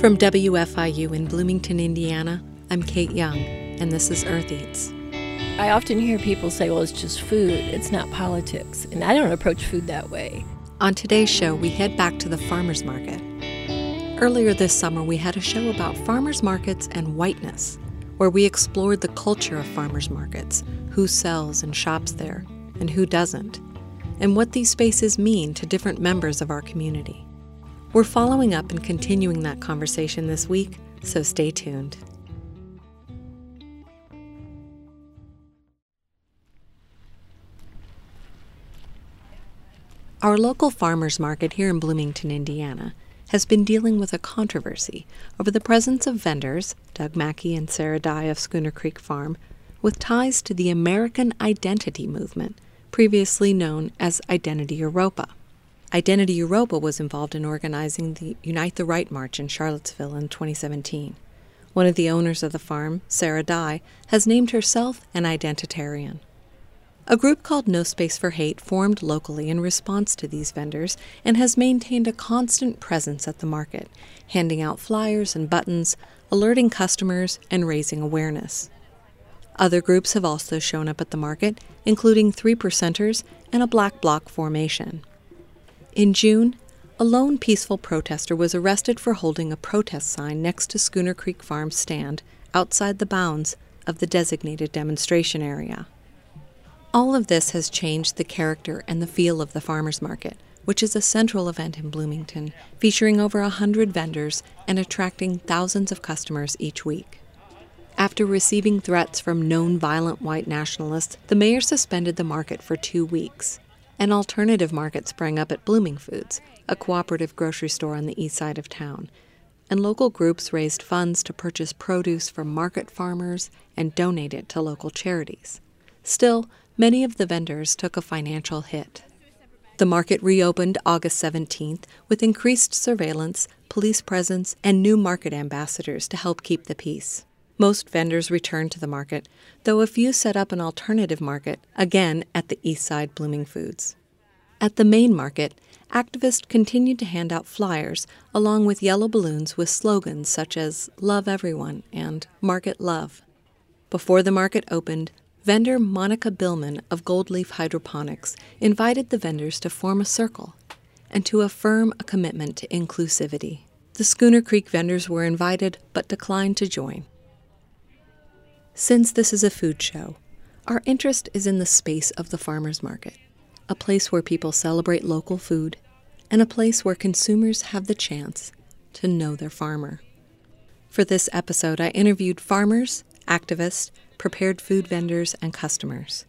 From WFIU in Bloomington, Indiana, I'm Kayte Young, and this is Earth Eats. I often hear people say, well, it's just food, it's not politics. And I don't approach food that way. On today's show, we head back to the farmer's market. Earlier this summer, we had a show about farmers markets and whiteness, where we explored the culture of farmers markets, who sells and shops there, and who doesn't, and what these spaces mean to different members of our community. We're following up and continuing that conversation this week, so stay tuned. Our local farmers market here in Bloomington, Indiana, has been dealing with a controversy over the presence of vendors, Doug Mackey and Sarah Dye of Schooner Creek Farm, with ties to the American Identity Movement, previously known as Identity Evropa. Identity Evropa was involved in organizing the Unite the Right March in Charlottesville in 2017. One of the owners of the farm, Sarah Dye, has named herself an identitarian. A group called No Space for Hate formed locally in response to these vendors and has maintained a constant presence at the market, handing out flyers and buttons, alerting customers, and raising awareness. Other groups have also shown up at the market, including Three Percenters and a Black Bloc formation. In June, a lone peaceful protester was arrested for holding a protest sign next to Schooner Creek Farm's stand outside the bounds of the designated demonstration area. All of this has changed the character and the feel of the farmers market, which is a central event in Bloomington, featuring over a hundred vendors and attracting thousands of customers each week. After receiving threats from known violent white nationalists, the mayor suspended the market for two weeks. An alternative market sprang up at Blooming Foods, a cooperative grocery store on the east side of town, and local groups raised funds to purchase produce from market farmers and donate it to local charities. Still, many of the vendors took a financial hit. The market reopened August 17th with increased surveillance, police presence, and new market ambassadors to help keep the peace. Most vendors returned to the market, though a few set up an alternative market, again at the East Side Blooming Foods. At the main market, activists continued to hand out flyers along with yellow balloons with slogans such as Love Everyone and Market Love. Before the market opened, vendor Monica Billman of Gold Leaf Hydroponics invited the vendors to form a circle and to affirm a commitment to inclusivity. The Schooner Creek vendors were invited but declined to join. Since this is a food show, our interest is in the space of the farmer's market, a place where people celebrate local food, and a place where consumers have the chance to know their farmer. For this episode, I interviewed farmers, activists, prepared food vendors, and customers.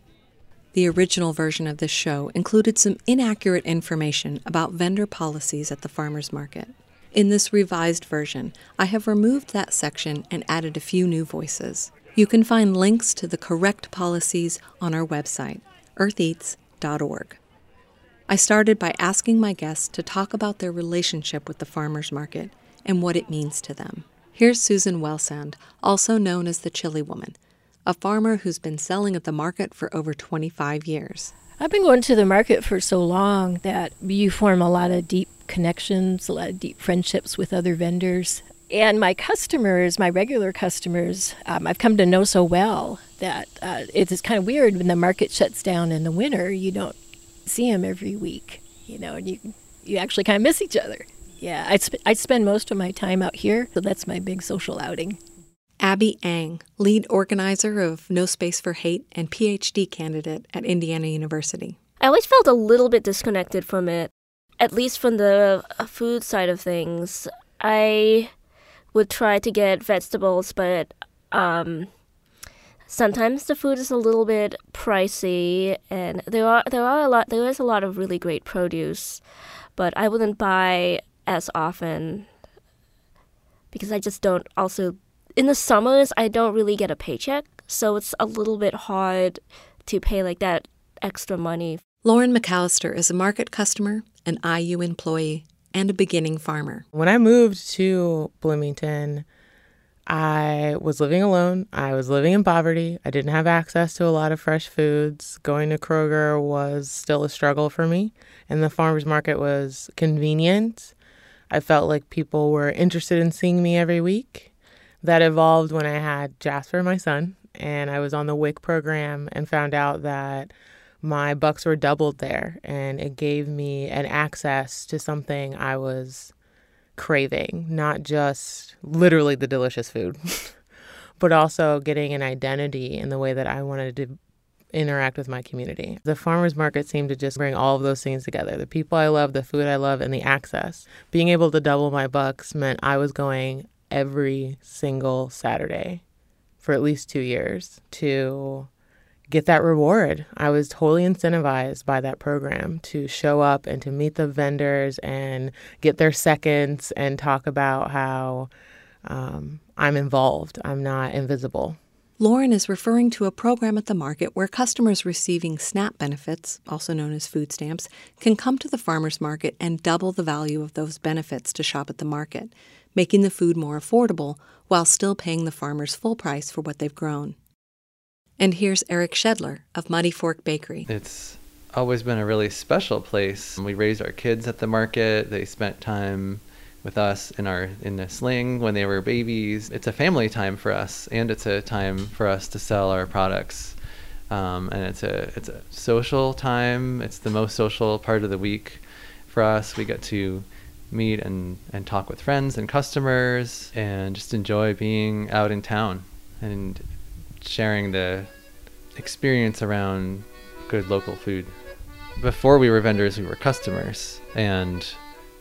The original version of this show included some inaccurate information about vendor policies at the farmer's market. In this revised version, I have removed that section and added a few new voices. You can find links to the correct policies on our website, eartheats.org. I started by asking my guests to talk about their relationship with the farmers market and what it means to them. Here's Susan Welsand, also known as the Chili Woman, a farmer who's been selling at the market for over 25 years. I've been going to the market for so long that you form a lot of deep connections, a lot of deep friendships with other vendors. And my customers, my regular customers, um, I've come to know so well that uh, it's kind of weird when the market shuts down in the winter. You don't see them every week, you know, and you you actually kind of miss each other. Yeah, I sp- I spend most of my time out here, so that's my big social outing. Abby Ang, lead organizer of No Space for Hate and PhD candidate at Indiana University. I always felt a little bit disconnected from it, at least from the uh, food side of things. I would try to get vegetables, but um, sometimes the food is a little bit pricey, and there are there are a lot there is a lot of really great produce, but I wouldn't buy as often because I just don't. Also, in the summers, I don't really get a paycheck, so it's a little bit hard to pay like that extra money. Lauren McAllister is a market customer, an IU employee, and a beginning farmer. When I moved to Bloomington, I was living alone. I was living in poverty. I didn't have access to a lot of fresh foods. Going to Kroger was still a struggle for me, and the farmers market was convenient. I felt like people were interested in seeing me every week. That evolved when I had Jasper, my son, and I was on the WIC program and found out that my bucks were doubled there. And it gave me an access to something I was craving, not just literally the delicious food, but also getting an identity in the way that I wanted to interact with my community. The farmers market seemed to just bring all of those things together the people I love, the food I love, and the access. Being able to double my bucks meant I was going every single Saturday for at least two years to get that reward. I was totally incentivized by that program to show up and to meet the vendors and get their seconds and talk about how um, I'm involved, I'm not invisible. Lauren is referring to a program at the market where customers receiving SNAP benefits, also known as food stamps, can come to the farmers market and double the value of those benefits to shop at the market, making the food more affordable while still paying the farmers full price for what they've grown. And here's Eric Schedler of Muddy Fork Bakery. It's always been a really special place. We raised our kids at the market. They spent time with us in our in the sling when they were babies. It's a family time for us, and it's a time for us to sell our products. Um, and it's a it's a social time. It's the most social part of the week for us. We get to meet and and talk with friends and customers, and just enjoy being out in town and sharing the experience around good local food. Before we were vendors, we were customers, and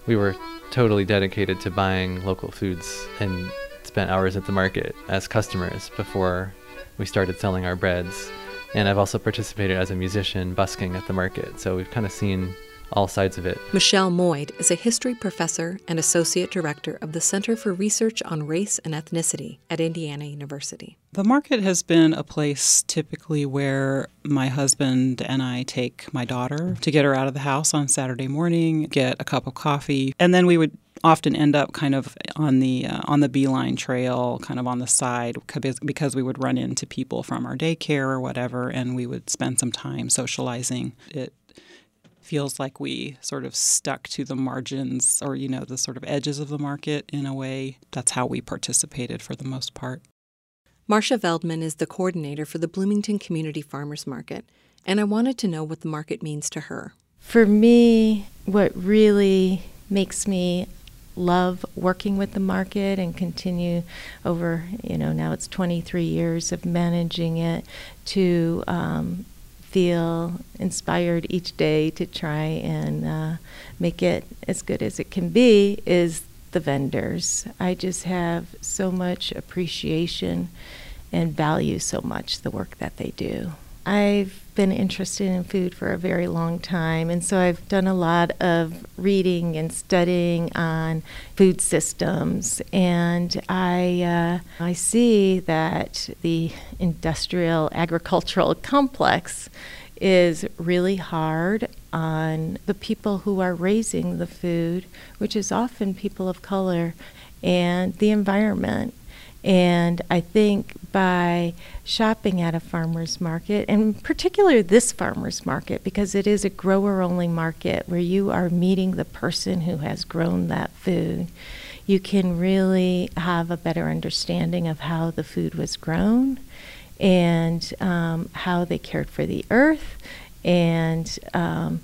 we were totally dedicated to buying local foods and spent hours at the market as customers before we started selling our breads. And I've also participated as a musician busking at the market. So we've kind of seen all sides of it. Michelle Moyd is a history professor and associate director of the Center for Research on Race and Ethnicity at Indiana University. The market has been a place typically where my husband and I take my daughter to get her out of the house on Saturday morning, get a cup of coffee, and then we would often end up kind of on the uh, on the B-Line trail, kind of on the side, because we would run into people from our daycare or whatever, and we would spend some time socializing. It feels like we sort of stuck to the margins or, you know, the sort of edges of the market in a way. That's how we participated for the most part. Marcia Veldman is the coordinator for the Bloomington Community Farmers Market, and I wanted to know what the market means to her. For me, what really makes me love working with the market and continue over, you know, now it's 23 years of managing it to um, feel inspired each day to try and uh, make it as good as it can be is the vendors. I just have so much appreciation and value so much the work that they do. I've been interested in food for a very long time, and so I've done a lot of reading and studying on food systems. And I uh, I see that the industrial agricultural complex is really hard on the people who are raising the food, which is often people of color, and the environment. And I think by shopping at a farmer's market, and particularly this farmer's market, because it is a grower only market where you are meeting the person who has grown that food, you can really have a better understanding of how the food was grown and um, how they cared for the earth and um,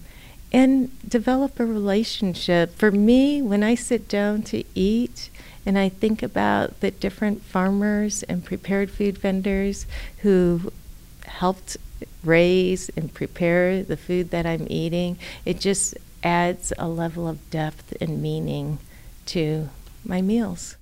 and develop a relationship. For me, when I sit down to eat, and I think about the different farmers and prepared food vendors who helped raise and prepare the food that I'm eating. It just adds a level of depth and meaning to my meals.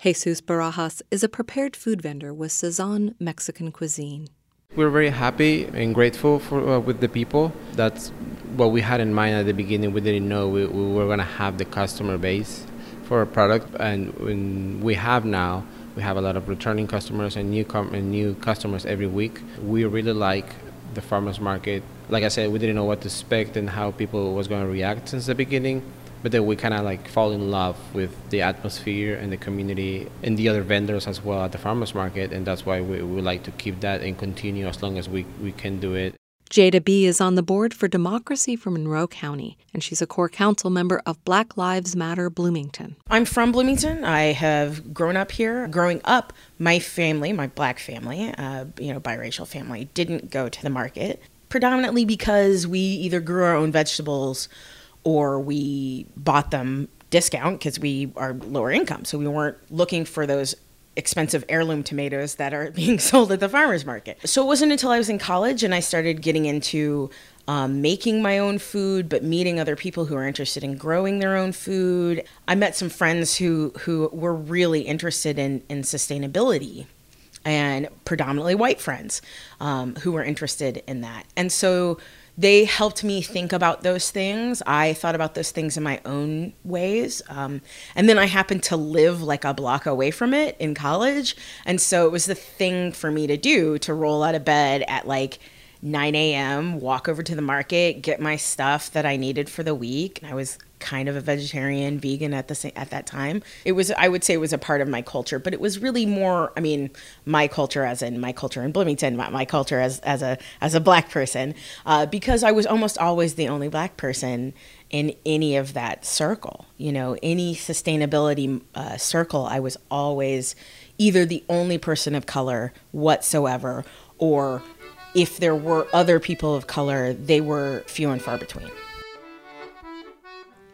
Jesus Barajas is a prepared food vendor with Sazon Mexican Cuisine. We're very happy and grateful for uh, with the people. That's what we had in mind at the beginning. We didn't know we, we were going to have the customer base for a product, and when we have now, we have a lot of returning customers and new com- and new customers every week. We really like the farmers market. Like I said, we didn't know what to expect and how people was going to react since the beginning, but then we kind of like fall in love with the atmosphere and the community and the other vendors as well at the farmers market, and that's why we, we like to keep that and continue as long as we, we can do it. Jada B is on the board for Democracy for Monroe County, and she's a core council member of Black Lives Matter Bloomington. I'm from Bloomington. I have grown up here. Growing up, my family, my black family, uh, you know, biracial family, didn't go to the market predominantly because we either grew our own vegetables or we bought them discount because we are lower income. So we weren't looking for those expensive heirloom tomatoes that are being sold at the farmers market. So it wasn't until I was in college and I started getting into um, making my own food, but meeting other people who are interested in growing their own food. I met some friends who who were really interested in in sustainability, and predominantly white friends um, who were interested in that. And so they helped me think about those things. I thought about those things in my own ways. Um, and then I happened to live like a block away from it in college. And so it was the thing for me to do to roll out of bed at like 9 a.m., walk over to the market, get my stuff that I needed for the week. And I was kind of a vegetarian, vegan at the at that time. It was I would say it was a part of my culture, but it was really more. I mean, my culture as in my culture in Bloomington, my, my culture as as a as a black person, uh, because I was almost always the only black person in any of that circle. You know, any sustainability uh, circle, I was always either the only person of color whatsoever, or if there were other people of color, they were few and far between.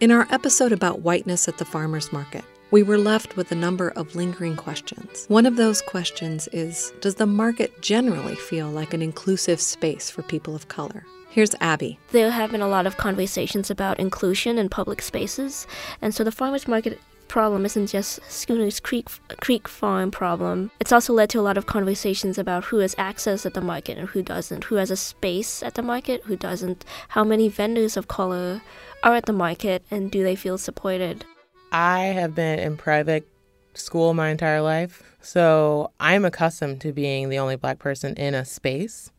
In our episode about whiteness at the farmer's market, we were left with a number of lingering questions. One of those questions is Does the market generally feel like an inclusive space for people of color? Here's Abby. There have been a lot of conversations about inclusion in public spaces, and so the farmers market problem isn't just Schooner's Creek Creek Farm problem. It's also led to a lot of conversations about who has access at the market and who doesn't, who has a space at the market, who doesn't, how many vendors of color are at the market, and do they feel supported? I have been in private school my entire life, so I'm accustomed to being the only black person in a space,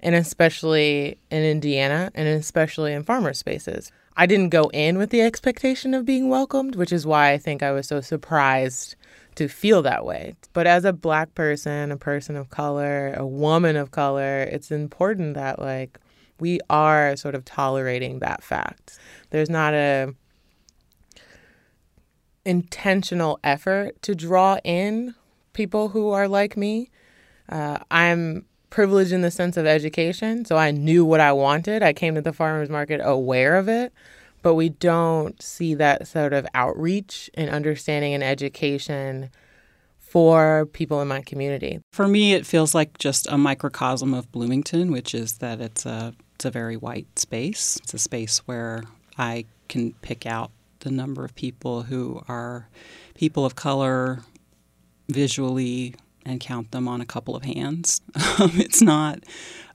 and especially in Indiana, and especially in farmer spaces. I didn't go in with the expectation of being welcomed, which is why I think I was so surprised to feel that way. But as a black person, a person of color, a woman of color, it's important that like we are sort of tolerating that fact. There's not a intentional effort to draw in people who are like me. Uh, I'm privileged in the sense of education. So I knew what I wanted. I came to the farmers market aware of it, but we don't see that sort of outreach and understanding and education for people in my community. For me, it feels like just a microcosm of Bloomington, which is that it's a it's a very white space. It's a space where I can pick out the number of people who are people of color visually and count them on a couple of hands. Um, it's not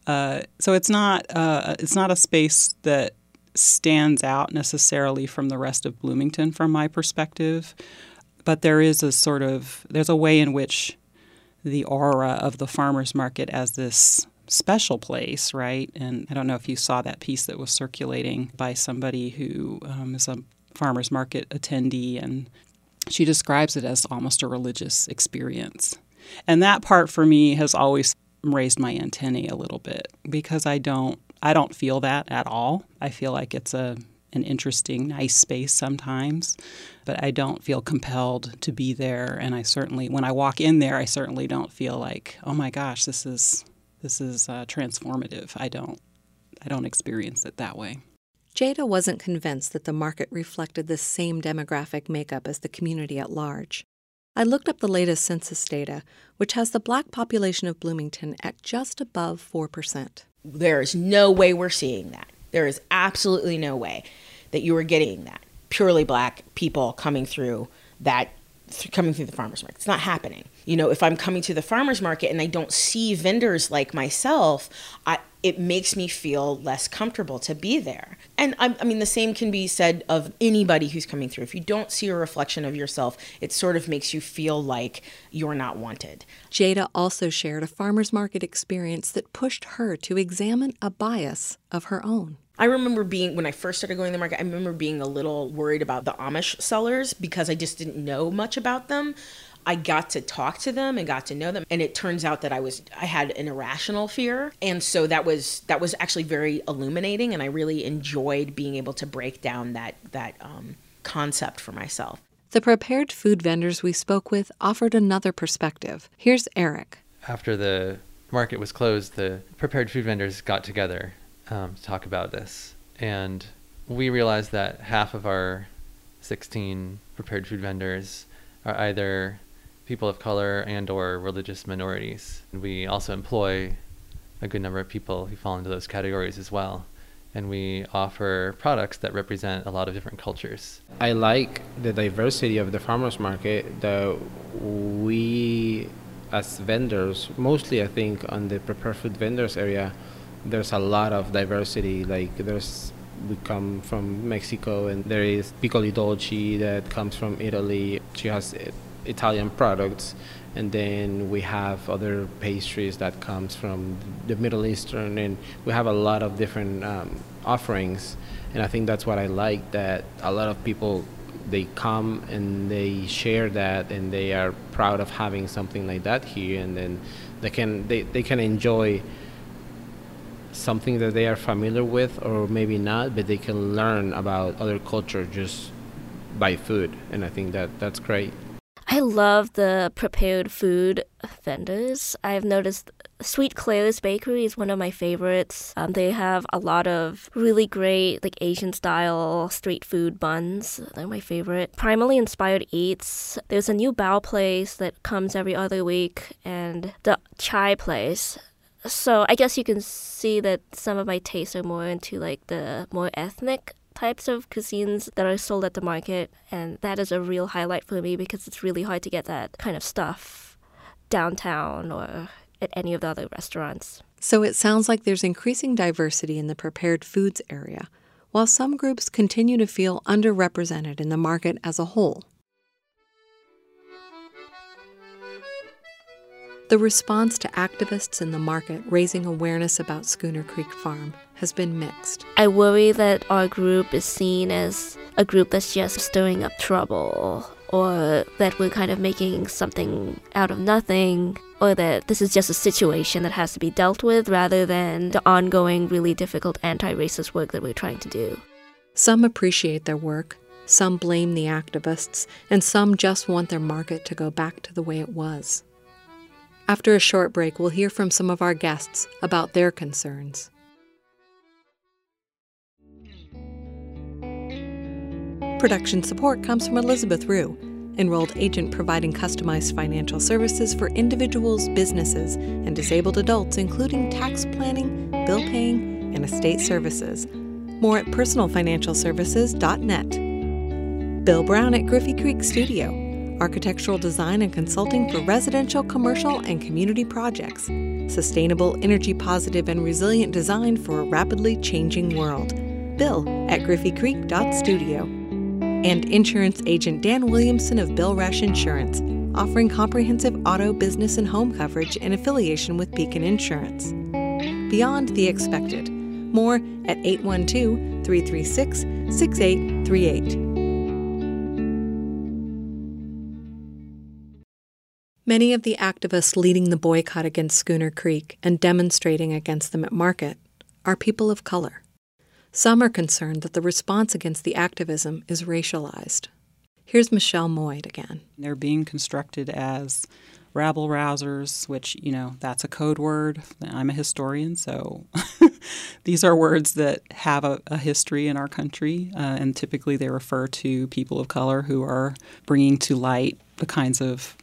uh, so it's not uh, it's not a space that stands out necessarily from the rest of Bloomington from my perspective, but there is a sort of there's a way in which the aura of the farmers market as this special place, right? And I don't know if you saw that piece that was circulating by somebody who um, is a farmers market attendee, and she describes it as almost a religious experience. And that part for me has always raised my antennae a little bit because I don't I don't feel that at all. I feel like it's a an interesting, nice space sometimes, but I don't feel compelled to be there. And I certainly, when I walk in there, I certainly don't feel like, oh my gosh, this is this is uh, transformative. I don't I don't experience it that way. Jada wasn't convinced that the market reflected the same demographic makeup as the community at large. I looked up the latest census data, which has the black population of Bloomington at just above 4%. There is no way we're seeing that. There is absolutely no way that you are getting that. Purely black people coming through that coming through the farmers market. It's not happening. You know, if I'm coming to the farmers market and I don't see vendors like myself, I, it makes me feel less comfortable to be there. And I, I, mean, the same can be said of anybody who's coming through. If you don't see a reflection of yourself, it sort of makes you feel like you're not wanted. Jada also shared a farmer's market experience that pushed her to examine a bias of her own. I remember being, when I first started going to the market, I remember being a little worried about the Amish sellers because I just didn't know much about them. I got to talk to them and got to know them and it turns out that I was I had an irrational fear and so that was that was actually very illuminating and I really enjoyed being able to break down that that um, concept for myself. The prepared food vendors we spoke with offered another perspective. Here's Eric. After the market was closed, the prepared food vendors got together um, to talk about this. And we realized that half of our 16 prepared food vendors are either people of color and or religious minorities. We also employ a good number of people who fall into those categories as well. And we offer products that represent a lot of different cultures. I like the diversity of the farmers market that we as vendors, mostly I think on the prepared food vendors area, there's a lot of diversity. Like there's we come from Mexico, and there is piccoli dolci that comes from Italy. She has Italian products, and then we have other pastries that comes from the Middle Eastern, and we have a lot of different um, offerings. And I think that's what I like that a lot of people they come and they share that and they are proud of having something like that here and then they can they, they can enjoy something that they are familiar with or maybe not but they can learn about other culture just by food and i think that that's great I love the prepared food vendors. I've noticed Sweet Claire's Bakery is one of my favorites. Um, they have a lot of really great, like Asian style street food buns. They're my favorite. Primarily inspired eats. There's a new bao place that comes every other week, and the chai place. So I guess you can see that some of my tastes are more into like the more ethnic types of cuisines that are sold at the market, and that is a real highlight for me because it's really hard to get that kind of stuff downtown or at any of the other restaurants. So it sounds like there's increasing diversity in the prepared foods area, while some groups continue to feel underrepresented in the market as a whole. The response to activists in the market raising awareness about Schooner Creek Farm has been mixed. I worry that our group is seen as a group that's just stirring up trouble, or that we're kind of making something out of nothing, or that this is just a situation that has to be dealt with rather than the ongoing, really difficult anti racist work that we're trying to do. Some appreciate their work, some blame the activists, and some just want their market to go back to the way it was. After a short break, we'll hear from some of our guests about their concerns. Production support comes from Elizabeth Rue, enrolled agent providing customized financial services for individuals, businesses, and disabled adults, including tax planning, bill paying, and estate services. More at personalfinancialservices.net. Bill Brown at Griffey Creek Studio architectural design and consulting for residential, commercial, and community projects, sustainable, energy positive, and resilient design for a rapidly changing world. Bill at griffeycreek.studio. And insurance agent Dan Williamson of Bill Rash Insurance, offering comprehensive auto, business, and home coverage in affiliation with Beacon Insurance. Beyond the expected. More at 812 336 6838. Many of the activists leading the boycott against Schooner Creek and demonstrating against them at market are people of color. Some are concerned that the response against the activism is racialized. Here's Michelle Moyd again. They're being constructed as rabble rousers, which, you know, that's a code word. I'm a historian, so these are words that have a, a history in our country, uh, and typically they refer to people of color who are bringing to light the kinds of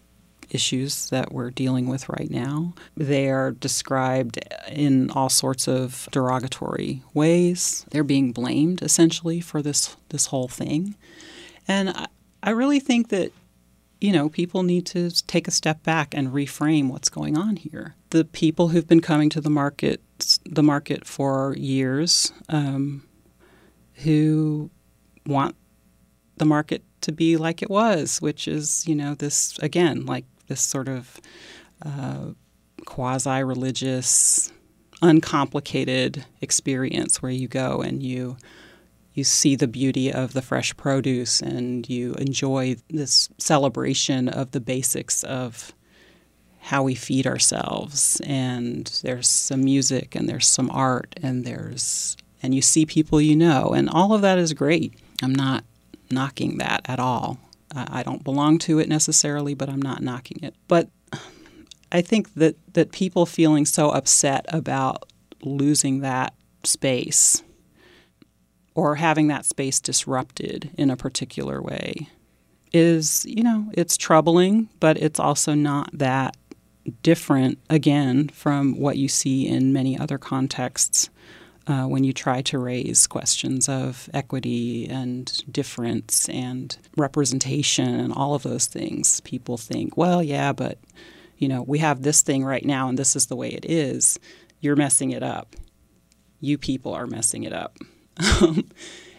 issues that we're dealing with right now. They are described in all sorts of derogatory ways. They're being blamed essentially for this this whole thing. And I, I really think that you know, people need to take a step back and reframe what's going on here. The people who've been coming to the market, the market for years, um, who want the market to be like it was, which is, you know, this again, like this sort of uh, quasi religious, uncomplicated experience where you go and you you see the beauty of the fresh produce and you enjoy this celebration of the basics of how we feed ourselves. And there's some music and there's some art and there's and you see people you know. And all of that is great. I'm not knocking that at all i don't belong to it necessarily but i'm not knocking it. But i think that that people feeling so upset about losing that space or having that space disrupted in a particular way is you know it's troubling but it's also not that different, again, from what you see in many other contexts uh, when you try to raise questions of equity and difference and representation and all of those things. People think, well, yeah, but you know, we have this thing right now and this is the way it is. You're messing it up. You people are messing it up.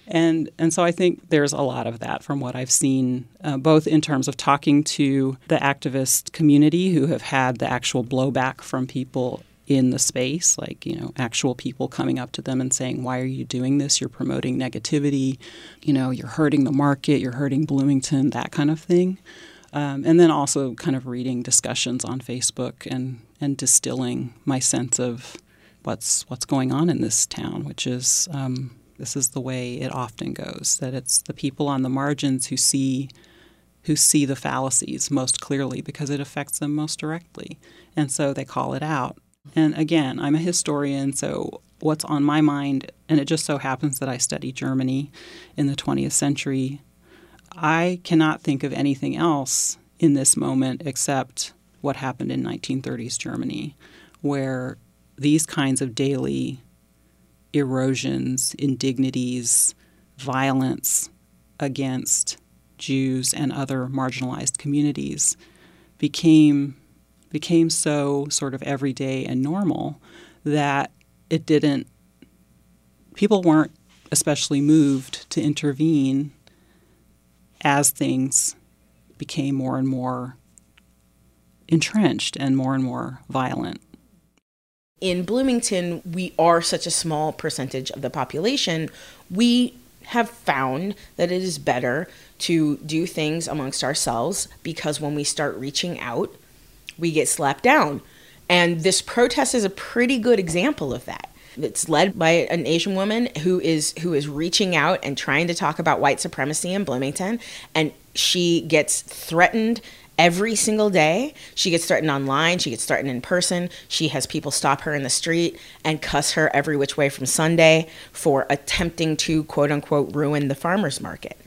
And and so I think there's a lot of that from what I've seen, uh, both in terms of talking to the activist community who have had the actual blowback from people in the space, like you know, actual people coming up to them and saying, "Why are you doing this? You're promoting negativity. You know, you're hurting the market. You're hurting Bloomington. That kind of thing." Um, and then also kind of reading discussions on Facebook and and distilling my sense of what's what's going on in this town, which is um, this is the way it often goes that it's the people on the margins who see who see the fallacies most clearly because it affects them most directly. And so they call it out. And again, I'm a historian, so what's on my mind, and it just so happens that I study Germany in the 20th century, I cannot think of anything else in this moment except what happened in 1930s Germany, where these kinds of daily erosions, indignities, violence against Jews and other marginalized communities became became so sort of everyday and normal that it didn't people weren't especially moved to intervene as things became more and more entrenched and more and more violent in Bloomington, we are such a small percentage of the population. We have found that it is better to do things amongst ourselves because when we start reaching out, we get slapped down. And this protest is a pretty good example of that. It's led by an Asian woman who is who is reaching out and trying to talk about white supremacy in Bloomington and she gets threatened every single day. She gets threatened online, she gets threatened in person. She has people stop her in the street and cuss her every which way from Sunday for attempting to quote unquote ruin the farmers market.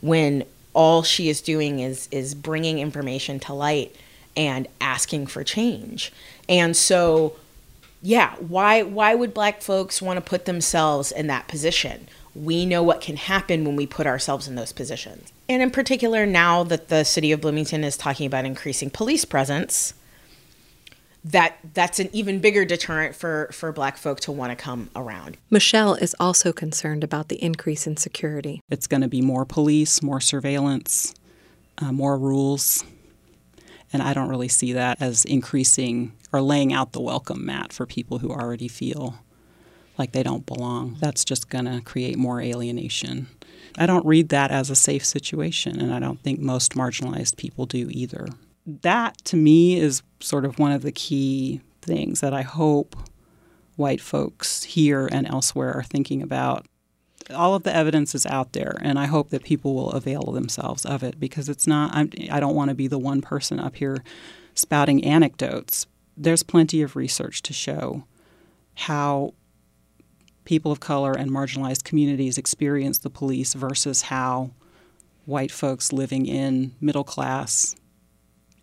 When all she is doing is is bringing information to light and asking for change. And so yeah, why why would black folks want to put themselves in that position? we know what can happen when we put ourselves in those positions. And in particular, now that the city of Bloomington is talking about increasing police presence, that that's an even bigger deterrent for for black folk to want to come around. Michelle is also concerned about the increase in security. It's going to be more police, more surveillance, uh, more rules. And I don't really see that as increasing or laying out the welcome mat for people who already feel like they don't belong. That's just going to create more alienation. I don't read that as a safe situation, and I don't think most marginalized people do either. That, to me, is sort of one of the key things that I hope white folks here and elsewhere are thinking about. All of the evidence is out there, and I hope that people will avail themselves of it because it's not, I'm, I do not want to be the one person up here spouting anecdotes. There's plenty of research to show how people of color and marginalized communities experience the police versus how white folks living in middle class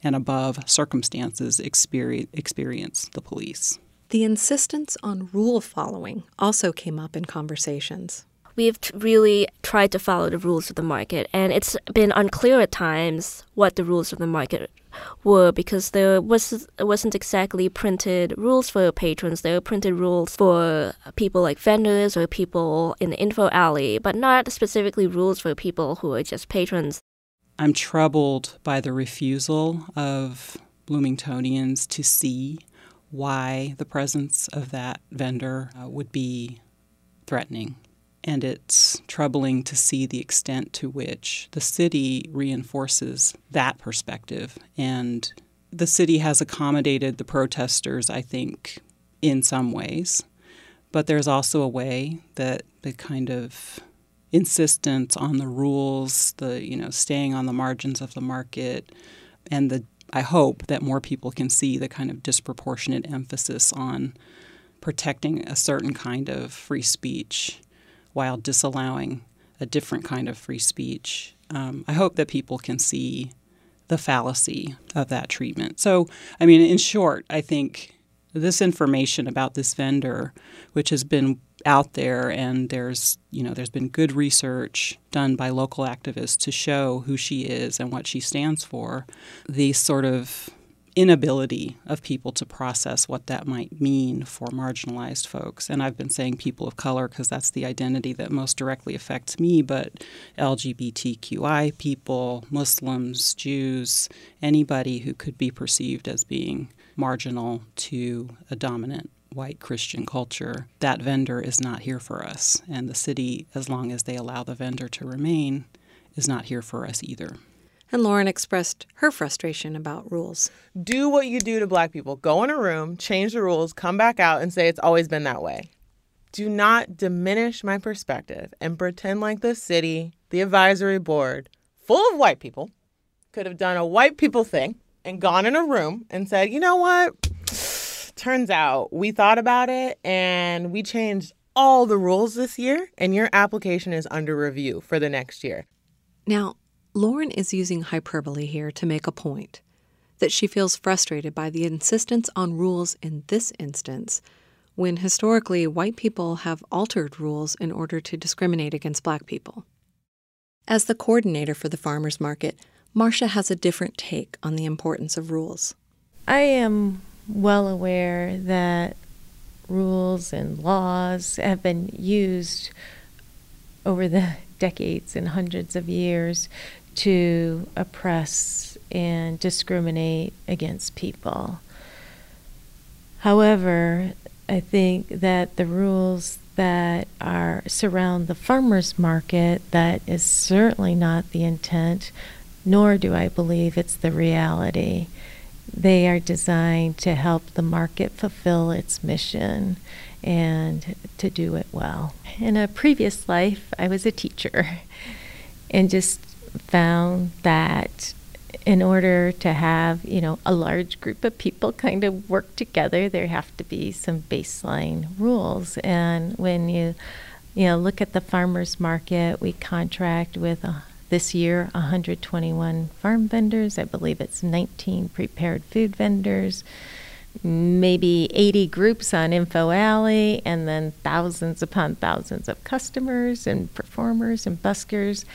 and above circumstances experience, experience the police. The insistence on rule following also came up in conversations. We've really tried to follow the rules of the market, and it's been unclear at times what the rules of the market were because there was wasn't exactly printed rules for patrons. There were printed rules for people like vendors or people in the info alley, but not specifically rules for people who are just patrons. I'm troubled by the refusal of Bloomingtonians to see why the presence of that vendor uh, would be threatening. And it's troubling to see the extent to which the city reinforces that perspective. And the city has accommodated the protesters, I think, in some ways. But there's also a way that the kind of insistence on the rules, the you know staying on the margins of the market, and the I hope that more people can see the kind of disproportionate emphasis on protecting a certain kind of free speech while disallowing a different kind of free speech. Um, I hope that people can see the fallacy of that treatment. So, I mean, in short, I think this information about this vendor, which has been out there and there's you know there's been good research done by local activists to show who she is and what she stands for the sort of inability of people to process what that might mean for marginalized folks and i've been saying people of color because that's the identity that most directly affects me but lgbtqi people muslims jews anybody who could be perceived as being marginal to a dominant white Christian culture, that vendor is not here for us. And the city, as long as they allow the vendor to remain, is not here for us either. And Lauren expressed her frustration about rules. Do what you do to black people go in a room, change the rules, come back out, and say it's always been that way. Do not diminish my perspective and pretend like the city, the advisory board, full of white people, could have done a white people thing and gone in a room and said, you know what? turns out we thought about it and we changed all the rules this year, and your application is under review for the next year. Now, Lauren is using hyperbole here to make a point that she feels frustrated by the insistence on rules in this instance, when historically white people have altered rules in order to discriminate against black people. As the coordinator for the farmers market, Marcia has a different take on the importance of rules. I am well aware that rules and laws have been used over the decades and hundreds of years to oppress and discriminate against people. However, I think that the rules that are surround the farmers market that is certainly not the intent nor do I believe it's the reality. They are designed to help the market fulfill its mission and to do it well. In a previous life, I was a teacher and just found that in order to have, you know, a large group of people kind of work together, there have to be some baseline rules. And when you you know, look at the farmers market, we contract with a this year, 121 farm vendors. I believe it's 19 prepared food vendors, maybe 80 groups on Info Alley, and then thousands upon thousands of customers and performers and buskers.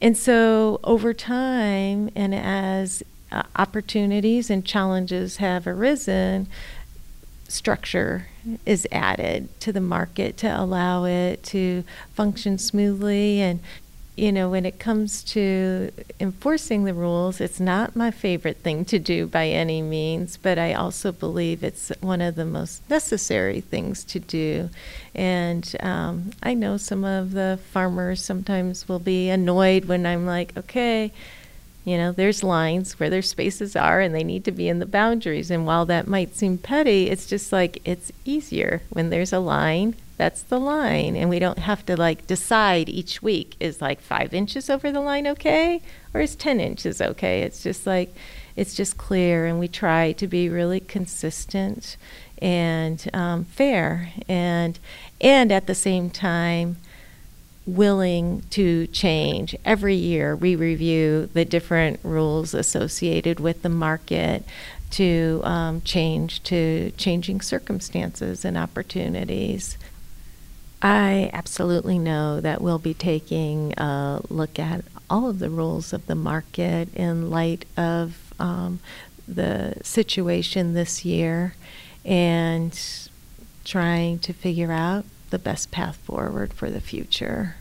And so, over time, and as uh, opportunities and challenges have arisen, structure is added to the market to allow it to function smoothly and you know, when it comes to enforcing the rules, it's not my favorite thing to do by any means, but I also believe it's one of the most necessary things to do. And um, I know some of the farmers sometimes will be annoyed when I'm like, okay, you know, there's lines where their spaces are and they need to be in the boundaries. And while that might seem petty, it's just like it's easier when there's a line that's the line and we don't have to like decide each week is like five inches over the line okay or is 10 inches okay? It's just like it's just clear and we try to be really consistent and um, fair and and at the same time willing to change. Every year we review the different rules associated with the market to um, change to changing circumstances and opportunities I absolutely know that we'll be taking a look at all of the rules of the market in light of um, the situation this year and trying to figure out the best path forward for the future.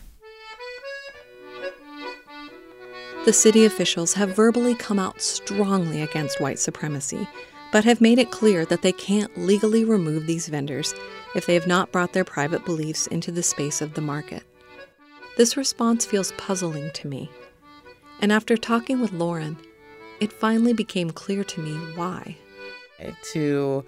The city officials have verbally come out strongly against white supremacy, but have made it clear that they can't legally remove these vendors if they have not brought their private beliefs into the space of the market. This response feels puzzling to me, and after talking with Lauren, it finally became clear to me why. To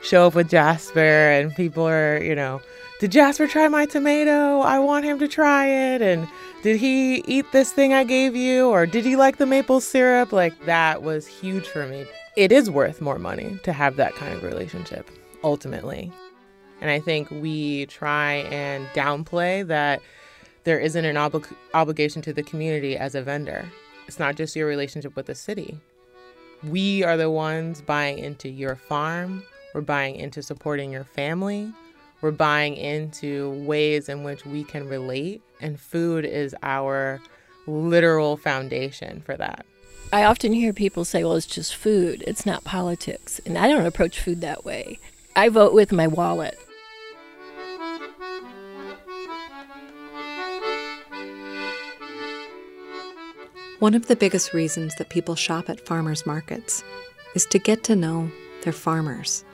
show up with Jasper and people are, you know, did Jasper try my tomato? I want him to try it. And did he eat this thing I gave you? Or did he like the maple syrup? Like, that was huge for me. It is worth more money to have that kind of relationship, ultimately. And I think we try and downplay that there isn't an obli- obligation to the community as a vendor. It's not just your relationship with the city. We are the ones buying into your farm, we're buying into supporting your family, we're buying into ways in which we can relate, and food is our literal foundation for that. I often hear people say, well, it's just food, it's not politics. And I don't approach food that way. I vote with my wallet. One of the biggest reasons that people shop at farmers markets is to get to know their farmers.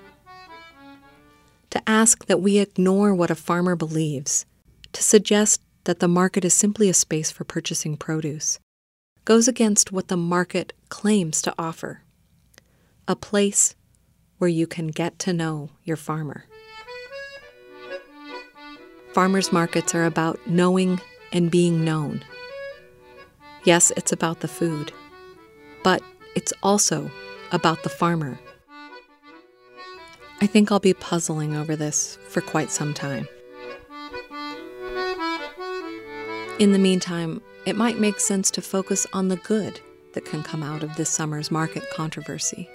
To ask that we ignore what a farmer believes, to suggest that the market is simply a space for purchasing produce, goes against what the market claims to offer a place where you can get to know your farmer. Farmers markets are about knowing and being known. Yes, it's about the food, but it's also about the farmer. I think I'll be puzzling over this for quite some time. In the meantime, it might make sense to focus on the good that can come out of this summer's market controversy.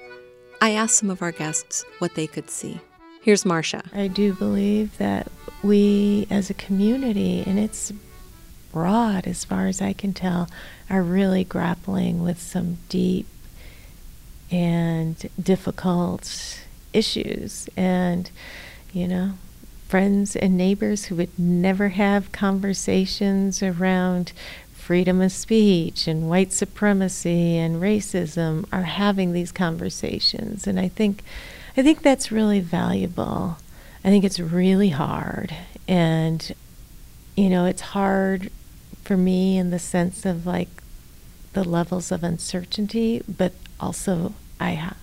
I asked some of our guests what they could see. Here's Marcia. I do believe that we as a community, and it's broad as far as I can tell, are really grappling with some deep and difficult issues. And, you know, friends and neighbors who would never have conversations around freedom of speech and white supremacy and racism are having these conversations and I think I think that's really valuable. I think it's really hard and you know it's hard for me in the sense of like the levels of uncertainty but also I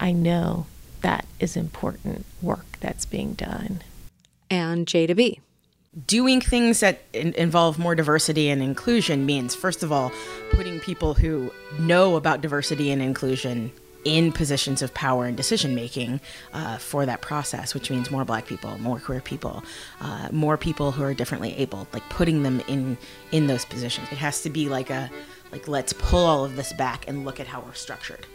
I know that is important work that's being done. And Jada B doing things that in- involve more diversity and inclusion means, first of all, putting people who know about diversity and inclusion in positions of power and decision making uh, for that process, which means more black people, more queer people, uh, more people who are differently able, like putting them in in those positions. It has to be like a like let's pull all of this back and look at how we're structured.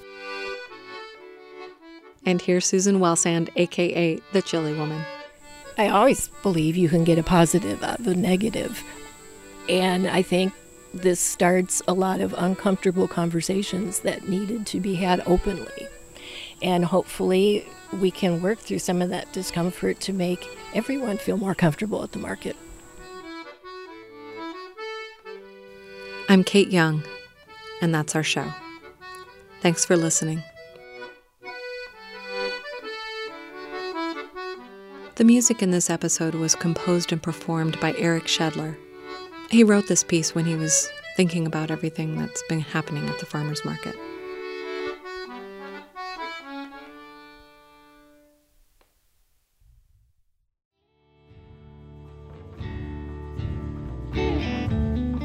And here's Susan Welsand, aka the Chili Woman. I always believe you can get a positive out of a negative. And I think this starts a lot of uncomfortable conversations that needed to be had openly. And hopefully, we can work through some of that discomfort to make everyone feel more comfortable at the market. I'm Kayte Young, and that's our show. Thanks for listening. The music in this episode was composed and performed by Eric Schedler. He wrote this piece when he was thinking about everything that's been happening at the farmers market.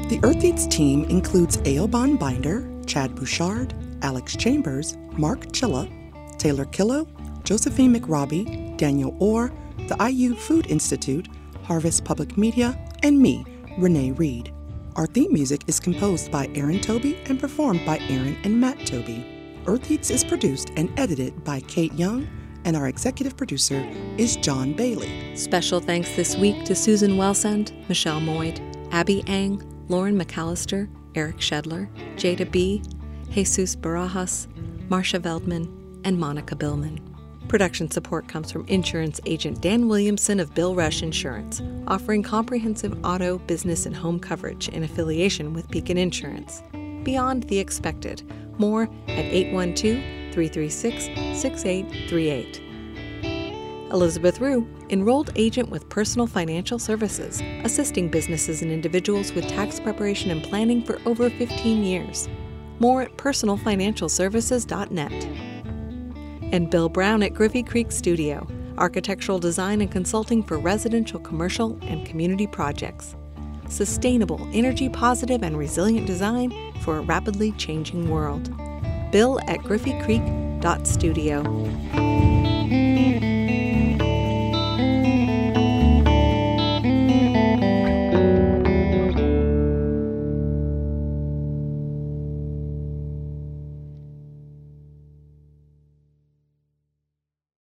The Earth Eats team includes Aoban Binder, Chad Bouchard, Alex Chambers, Mark Chilla, Taylor Killo, Josephine McRobbie, Daniel Orr, the IU Food Institute, Harvest Public Media, and me, Renee Reed. Our theme music is composed by Aaron Toby and performed by Aaron and Matt Toby. Earth Eats is produced and edited by Kayte Young, and our executive producer is John Bailey. Special thanks this week to Susan Welsand, Michelle Moyd, Abby Ang, Lauren McAllister, Eric Schedler, Jada B., Jesus Barajas, Marcia Veldman, and Monica Billman. Production support comes from insurance agent Dan Williamson of Bill Rush Insurance, offering comprehensive auto, business, and home coverage in affiliation with Beacon Insurance. Beyond the expected. More at 812 336 6838. Elizabeth Rue, enrolled agent with Personal Financial Services, assisting businesses and individuals with tax preparation and planning for over 15 years. More at personalfinancialservices.net. And Bill Brown at Griffey Creek Studio, architectural design and consulting for residential, commercial, and community projects. Sustainable, energy positive, and resilient design for a rapidly changing world. Bill at griffeycreek.studio.